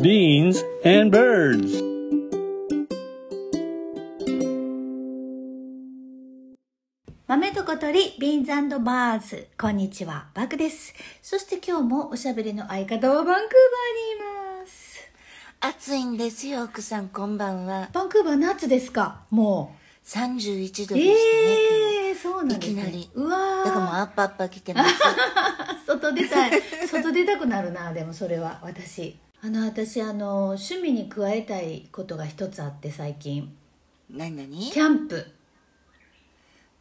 beans, and birds. 豆と小鳥、ビーンズバーズ。こんにちは、バクです。そして今日もおしゃべりの相方はバンクーバーにいます。暑いんですよ奥さんこんばんはバンクーバー夏ですか？も31度う。でしたね、ええー、そうなんですね。いきなりうわだからもうー。アッパアッパ着てます 外出たい。外出たくなるな、でもそれは、私。あの、私、あの、趣味に加えたいことが一つあって、最近。何何？キャンプ。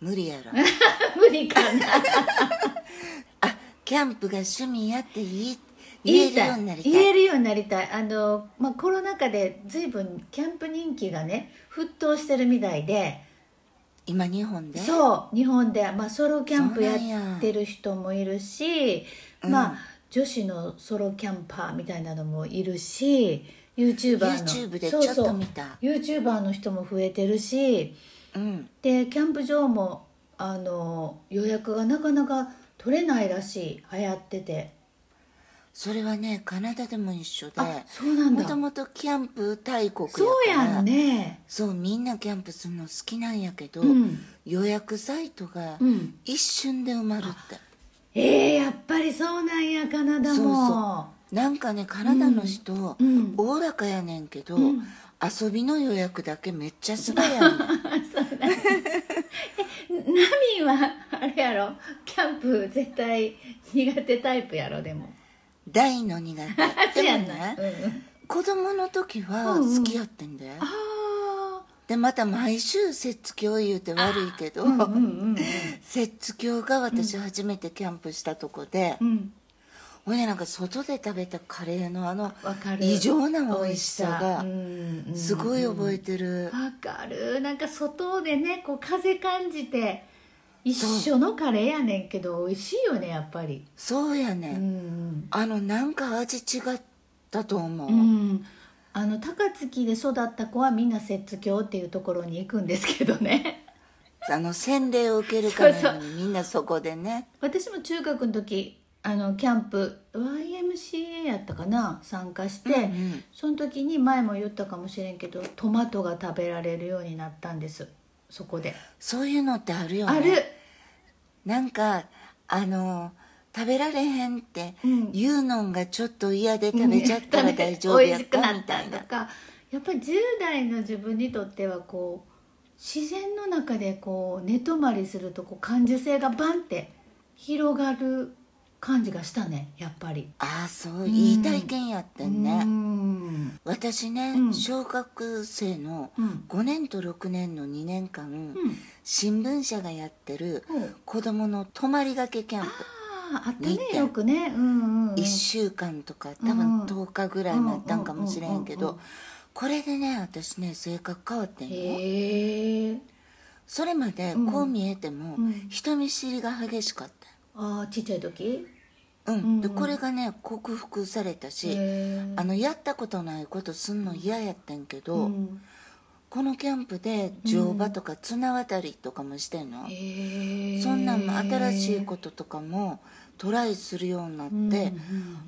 無理やろ。無理かな。あキャンプが趣味やっていい？言えるようになりたい。言えるようになりたい。あの、まあ、コロナ禍で随分キャンプ人気がね沸騰してるみたいで。今日本で？そう日本で、まあ、ソロキャンプやってる人もいるし、まあ女子のソロキャンパーみたいなのもいるし YouTuber の YouTube でそうそうちょっと見た。YouTuber の人も増えてるしうん。でキャンプ場もあの予約がなかなか取れないらしい流行ってて。それはねカナダでも一緒であそうなんだ。もともとキャンプ大国やからそうやんね。そうみんなキャンプするの好きなんやけど、うん。予約サイトがうん。一瞬で埋まるって、えー、やっぱりそうなんやカナダも。そうなんかねカナダの人うんおおらかやねんけど、ん。遊びの予約だけめっちゃすごいやん。ナミはあれやろ？キャンプ絶対苦手タイプやろでも。大の苦手。でもね、うんうん。子供の時は好きやってんだよ、あでまた毎週節教言うて悪いけど、あうんうんうん。節教が私初めてキャンプしたとこで、うん。でなんか外で食べたカレーのあの異常な美味しさがすごい覚えてる、わかる。なんか外でねこう風感じて一緒のカレーやねんけど美味しいよねやっぱり。そうやね、うん。あのなんか味違ったと思う、うんあの高槻で育った子はみんな摂津峡っていうところに行くんですけどね。あの洗礼を受けるかのよそうう。にみんなそこでね。私も中学の時あのキャンプ YMCA やったかな参加して、うんうん。その時に前も言ったかもしれんけどトマトが食べられるようになったんですそこで、そういうのってあるよね。ある。なんかあの食べられへんってうん。言うのがちょっと嫌で食べちゃったら大丈夫美やったみたいな。たとかやっぱり10代の自分にとってはこう自然の中でこう寝泊まりするとこう感受性がバンって広がる感じがしたねやっぱり。ああそう。いい体験やってんね、うん。私ね、うん。小学生のうん。5年と6年の2年間、うん。新聞社がやってる子供の泊まりがけキャンプあああったねよくね。うんうん、うん、1週間とか多うん。分10日ぐらいもあったんかもしれんけどこれでね私ね性格変わってんよ。へえ。それまでうん。こう見えてもうん。人見知りが激しかった。ああちっちゃい時？うん、でこれがね克服されたしあのやったことないことすんの嫌やってんけど、うん。このキャンプで乗馬とか綱渡りとかもしてんの、そんなんも新しいこととかもトライするようになって、うんうん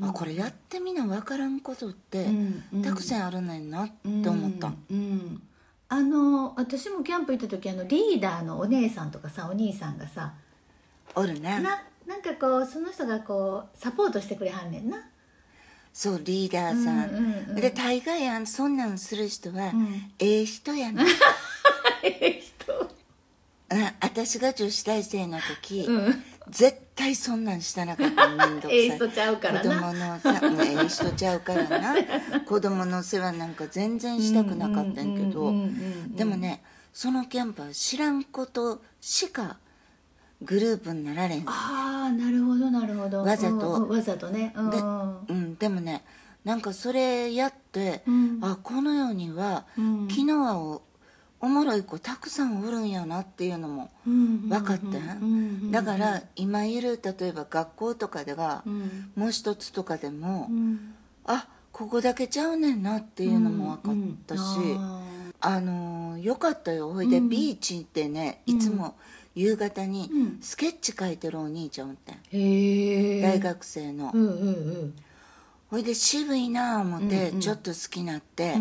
うんあこれやってみな分からんことってうんうん。たくさんあるねんなって思った、うんうんあの私もキャンプ行った時あのリーダーのお姉さんとかさお兄さんがさおるね。ななんかこうその人がこうサポートしてくれはんねんな。そうリーダーさん、うんうんうん。で大概あんそんなんする人は、ん。ええ人やな ええ人。あ私が女子大生の時、うん絶対そんなんしたなかっためんどくさいええ人ちゃうからな。子供のさうんええ人ちゃうからな。子供の世話なんか全然したくなかったんやけど。でもねそのキャンプは知らんことしかグループになられんのああなるほどなるほど。わざと。わざとね。うんで,、うん。うん、でもねなんかそれやって、うん。あこの世には、うん。昨日はおもろい子たくさんおるんやなっていうのも分かった、うんだから今いる例えば学校とかでは、うんもう一つとかでも、うんあここだけちゃうねんなっていうのも分かったし、うんああのよかったよほいで、ビーチってねいつも夕方にスケッチ描いてるお兄ちゃんおってん大学生の、うんうんうんほいで渋いなあ思って、ちょっと好きになって、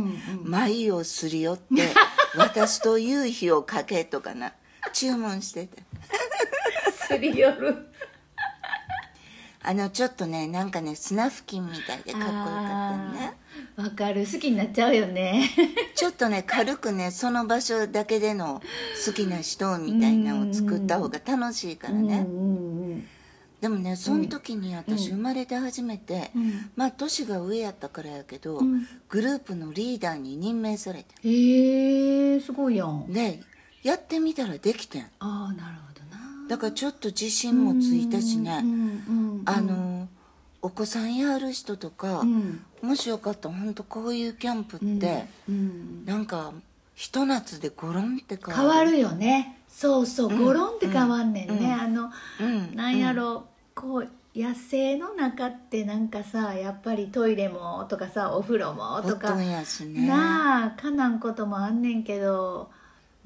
眉をすり寄って私と夕日をかけとかな。注文してて。すり寄る。あのちょっとねなんかね砂付近みたいでかっこよかったね。わかる。好きになっちゃうよね。ちょっとね軽くねその場所だけでの好きな人みたいなのを作った方が楽しいからね、うんでもねその時に私生まれて初めて、うん。まあ年が上やったからやけど、ん。グループのリーダーに任命されてへえすごいやん。でやってみたらできてん。ああなるほどな。だからちょっと自信もついたしね、あのお子さんやる人とか、うん。もしよかったら本当こういうキャンプって、うんなんかひと夏でゴロンって変わ変わるよねそうそう、ゴロンって変わんねんね、うん。あの、うん。なんやろこう野生の中ってなんかさやっぱりトイレもとかさお風呂もとかね。なあかなんこともあんねんけど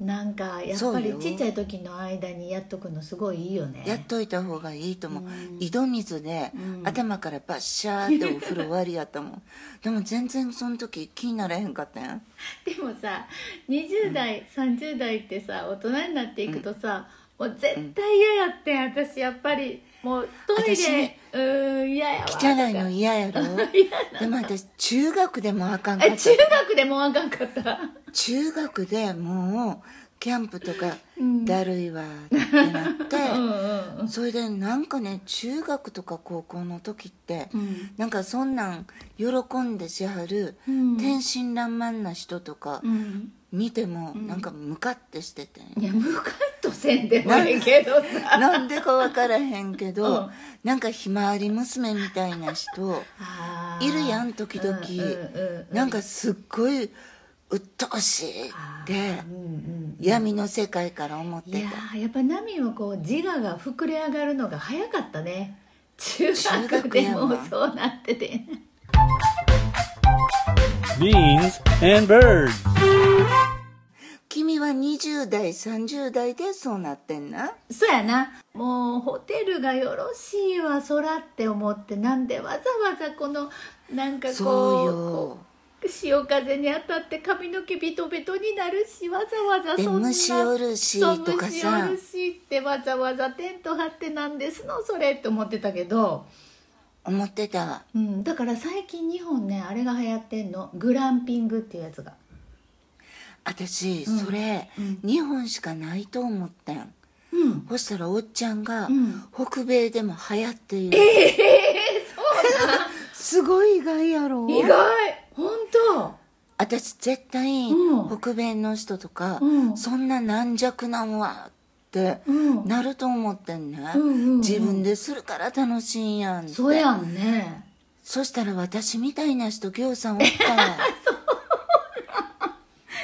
なんかやっぱりちっちゃい時の間にやっとくのすごいいいよね。やっといた方がいいと思う、うん。井戸水で、うん。頭からバッシャーってお風呂終わりやったもんでも全然その時気にならへんかったや。んでもさ20代、30代ってさ大人になっていくとさ、もう絶対嫌やってん私やっぱりもうトイ私レうーん嫌や汚いの嫌やろ？でも私中学でもあかんかった。え中学でもあかんかった？中学でもうキャンプとかうん。だるいわってなって、うんうん。それでなんかね中学とか高校の時って、うん。なんかそんなん喜んでしはる、うん。天真爛漫な人とかうん見てもなんかムカってしてて、いやムカッとせんでもいいけどさ。なんでか分からへんけど、うん。なんかひまわり娘みたいな人いるやん時々、うんうんうんうん。なんかすっごい鬱陶しいってうんうん闇の世界から思っていややっぱナミはこう自我が膨れ上がるのが早かったね。中中学でもうそうなってて。Beans and birds. 君は20代30代でそうなってんな。そうやな。もうホテルがよろしいわ空って思ってなんでわざわざこのなんかこう潮風に当たって髪の毛ビトビトになるしわざわざでそんな虫おるしそうとか虫さおるしってわざわざテント張ってなんですの？それって思ってたけど、思ってた。うん、だから最近日本ねあれが流行ってんの。グランピングっていうやつが私、うん。それ、うん。日本しかないと思ったんうん。そしたらおっちゃんが、うん。北米でも流行っている、ええそうなん すごい意外やろ？意外。本当？私絶対、うん。北米の人とか、うん。そんな軟弱なんわってうん。なると思ってんね、うんうんうん。自分でするから楽しいんやんって。そうやんね。そしたら私みたいな人ぎょうさんおったわ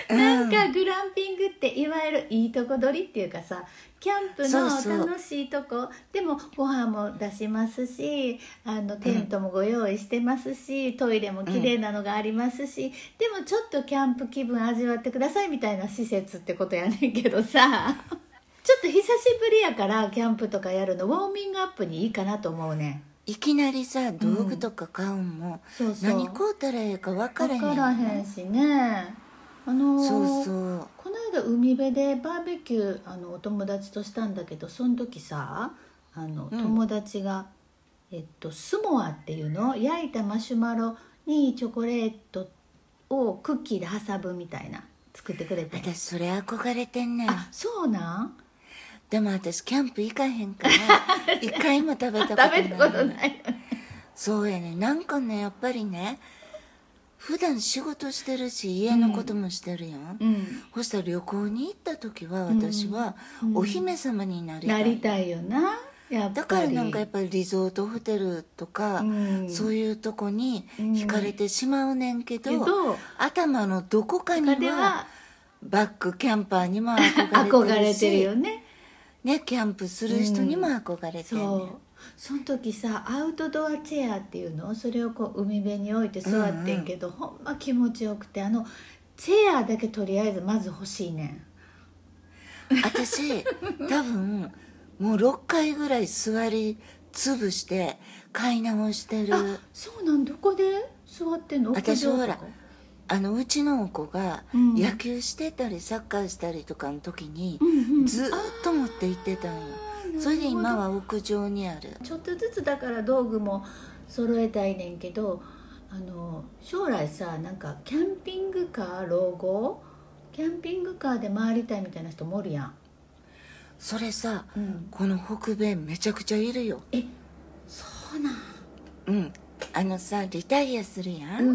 なんかグランピングっていわゆるいいとこ取りっていうかさキャンプの楽しいとこでもご飯も出しますしあのテントもご用意してますし、トイレも綺麗なのがありますし、でもちょっとキャンプ気分味わってくださいみたいな施設ってことやねんけどさ ちょっと久しぶりやからキャンプとかやるのウォーミングアップにいいかなと思うねん。いきなりさ道具とか買うんも、そうそう。何買うたらええか分からへん分からへんしねあのーそうそう。この間海辺でバーベキューあのお友達としたんだけどその時さあの、うん。友達が、えっと、スモアっていうの焼いたマシュマロにチョコレートをクッキーで挟むみたいな作ってくれて。私それ憧れてんねん。あそうなん？でも私キャンプ行かへんから 一回も食べたことない食べたことないそうやね。なんかねやっぱりね普段仕事してるし家のこともしてるやん、うん。そしたら旅行に行った時は私はお姫様になりた、ないりたいよなだからなんかやっぱりリゾートホテルとか、うん。そういうとこに惹かれてしまうねんけど,、けど頭のどこかにははバックキャンパーにも憧れてるし憧れてるよね。ねキャンプする人にも憧れてる、ねそうその時さアウトドアチェアっていうの？それをこう海辺に置いて座ってんけど、ほんま気持ちよくてあのチェアだけとりあえずまず欲しいね私多分もう6回ぐらい座り潰して買い直してる。あそうなん？どこで？座ってんの？私ほらあのうちの子がうん。野球してたりサッカーしたりとかの時にうんうん。ずーっと持って行ってたんよ。ーそれで今は屋上にある。ちょっとずつだから道具も揃えたいねんけどあの将来さなんかキャンピングカー老後キャンピングカーで回りたいみたいな人もおるやん、それさうん、この北米めちゃくちゃいるよ。えそうなん。うん。あのさリタイアするやん、うんう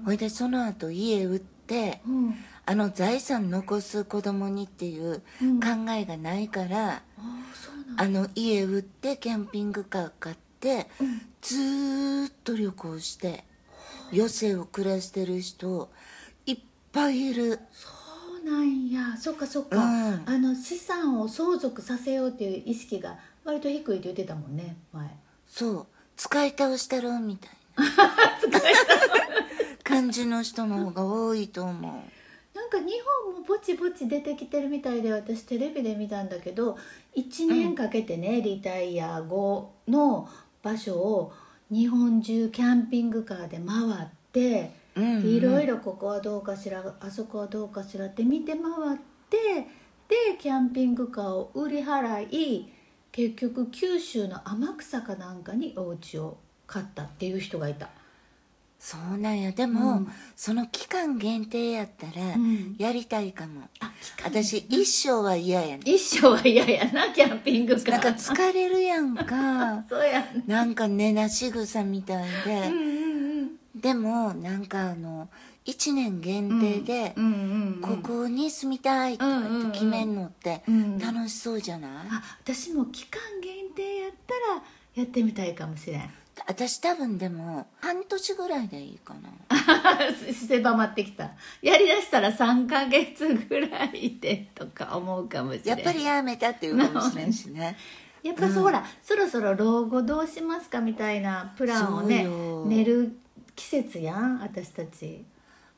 ん。ほいでその後家売ってうん。あの財産残す子供にっていううん。考えがないから、あそうあの家売ってキャンピングカー買ってうんずーっと旅行して余生を暮らしてる人いっぱいいる。そうなんや。そっかそっか、うん。あの資産を相続させようっていう意識が割と低いって言ってたもんね前。そう。使い倒したろみたいな。感じの人の方が多いと思うなんか日本もぼちぼち出てきてるみたいで私テレビで見たんだけど1年かけてね、リタイア後の場所を日本中キャンピングカーで回ってうんうんいろいろここはどうかしらあそこはどうかしらって見て回ってでキャンピングカーを売り払い結局九州の天草かなんかにお家を買ったっていう人がいた。そうなんや。でも、うん。その期間限定やったらうん。やりたいかも、あ私一生は嫌やね一生は嫌やなキャンピングカー。なんか疲れるやんか。そうやんなんか寝なし草みたいで、うんうんでもなんかあの1年限定で、うんうんうんここに住みたいとかって決めんのってうん。楽しそうじゃない、あ私も期間限定やったらやってみたいかもしれん私多分でも半年ぐらいでいいかな。狭まってきた。やりだしたら3ヶ月ぐらいでとか思うかもしれん。やっぱりやめたっていうかもしれんしね。やっぱそう、ほらそろそろ老後どうしますかみたいなプランをね寝る季節やん私たち。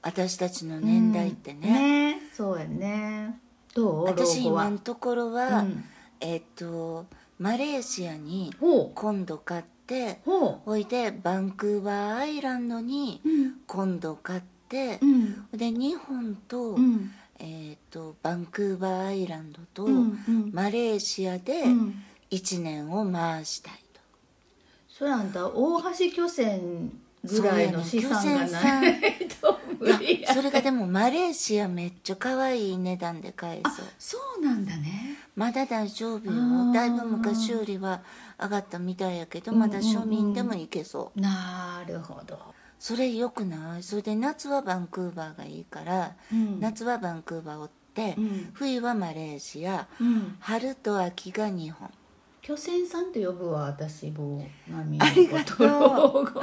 私たちの年代ってね、ね。そうやね。どう？私老後は。今のところは、うん。えっとマレーシアに今度買ってほほいでバンクーバーアイランドに今度買ってう、ん。で日本と,、うん。えっとバンクーバーアイランドと、マレーシアでうん。1年を回したいと、それあんた大橋巨船ぐらいの資産がないと無い理や。やそれがでもマレーシアめっちゃ可愛い値段で買えあそう。そうなんだねまだ大丈夫よ。だいぶ昔よりは上がったみたいやけどうんまだ庶民でも行けそう。なるほど、それよくない？それで夏はバンクーバーがいいから、うん。夏はバンクーバーおって、うん。冬はマレーシアうん、春と秋が日本。巨船さんって呼ぶわ私も。ありがとう。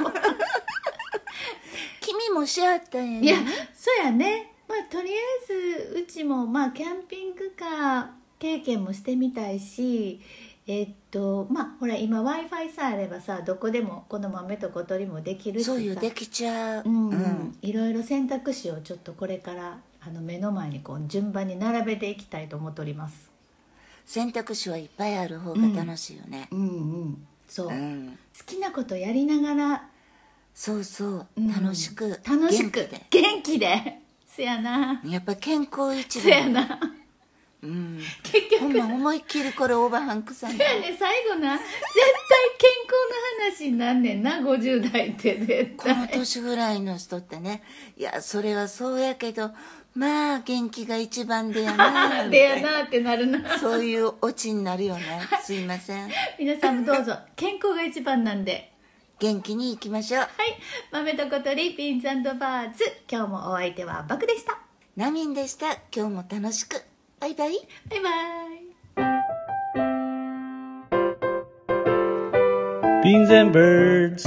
君もしあったんやね。いやそうやね。まあとりあえずうちもまあキャンピングカー経験もしてみたいしえっとまあほら今 w i f i さえあればさどこでもこの豆と小鳥もできるそうよできちゃう。うん、ううん。ん、いろいろ選択肢をちょっとこれからあの目の前にこう順番に並べていきたいと思っております。選択肢はいっぱいある方が楽しいよね。うん。うん。そう、好うん、きなことやりながら、そうそう、うん。楽しく。楽しく。元気で。元気で。そやな。やっぱ健康一そや番なうん。結局。ほんま思いっきりこれオーバーハンクさんそやね最後な。絶対健康の話になんねんな50代って絶この対年ぐらいの人ってね。いやそれはそうやけどまあ元気が一番でやなみでやなってなるな。そういうオチになるよね。すいません。皆さんもどうぞ。健康が一番なんで。元気にいきましょう。はい。豆と小鳥ピンズバーズ。今日もお相手はバクでした。ナミンでした。今日も楽しく バイバイバイバイ Beans and birds.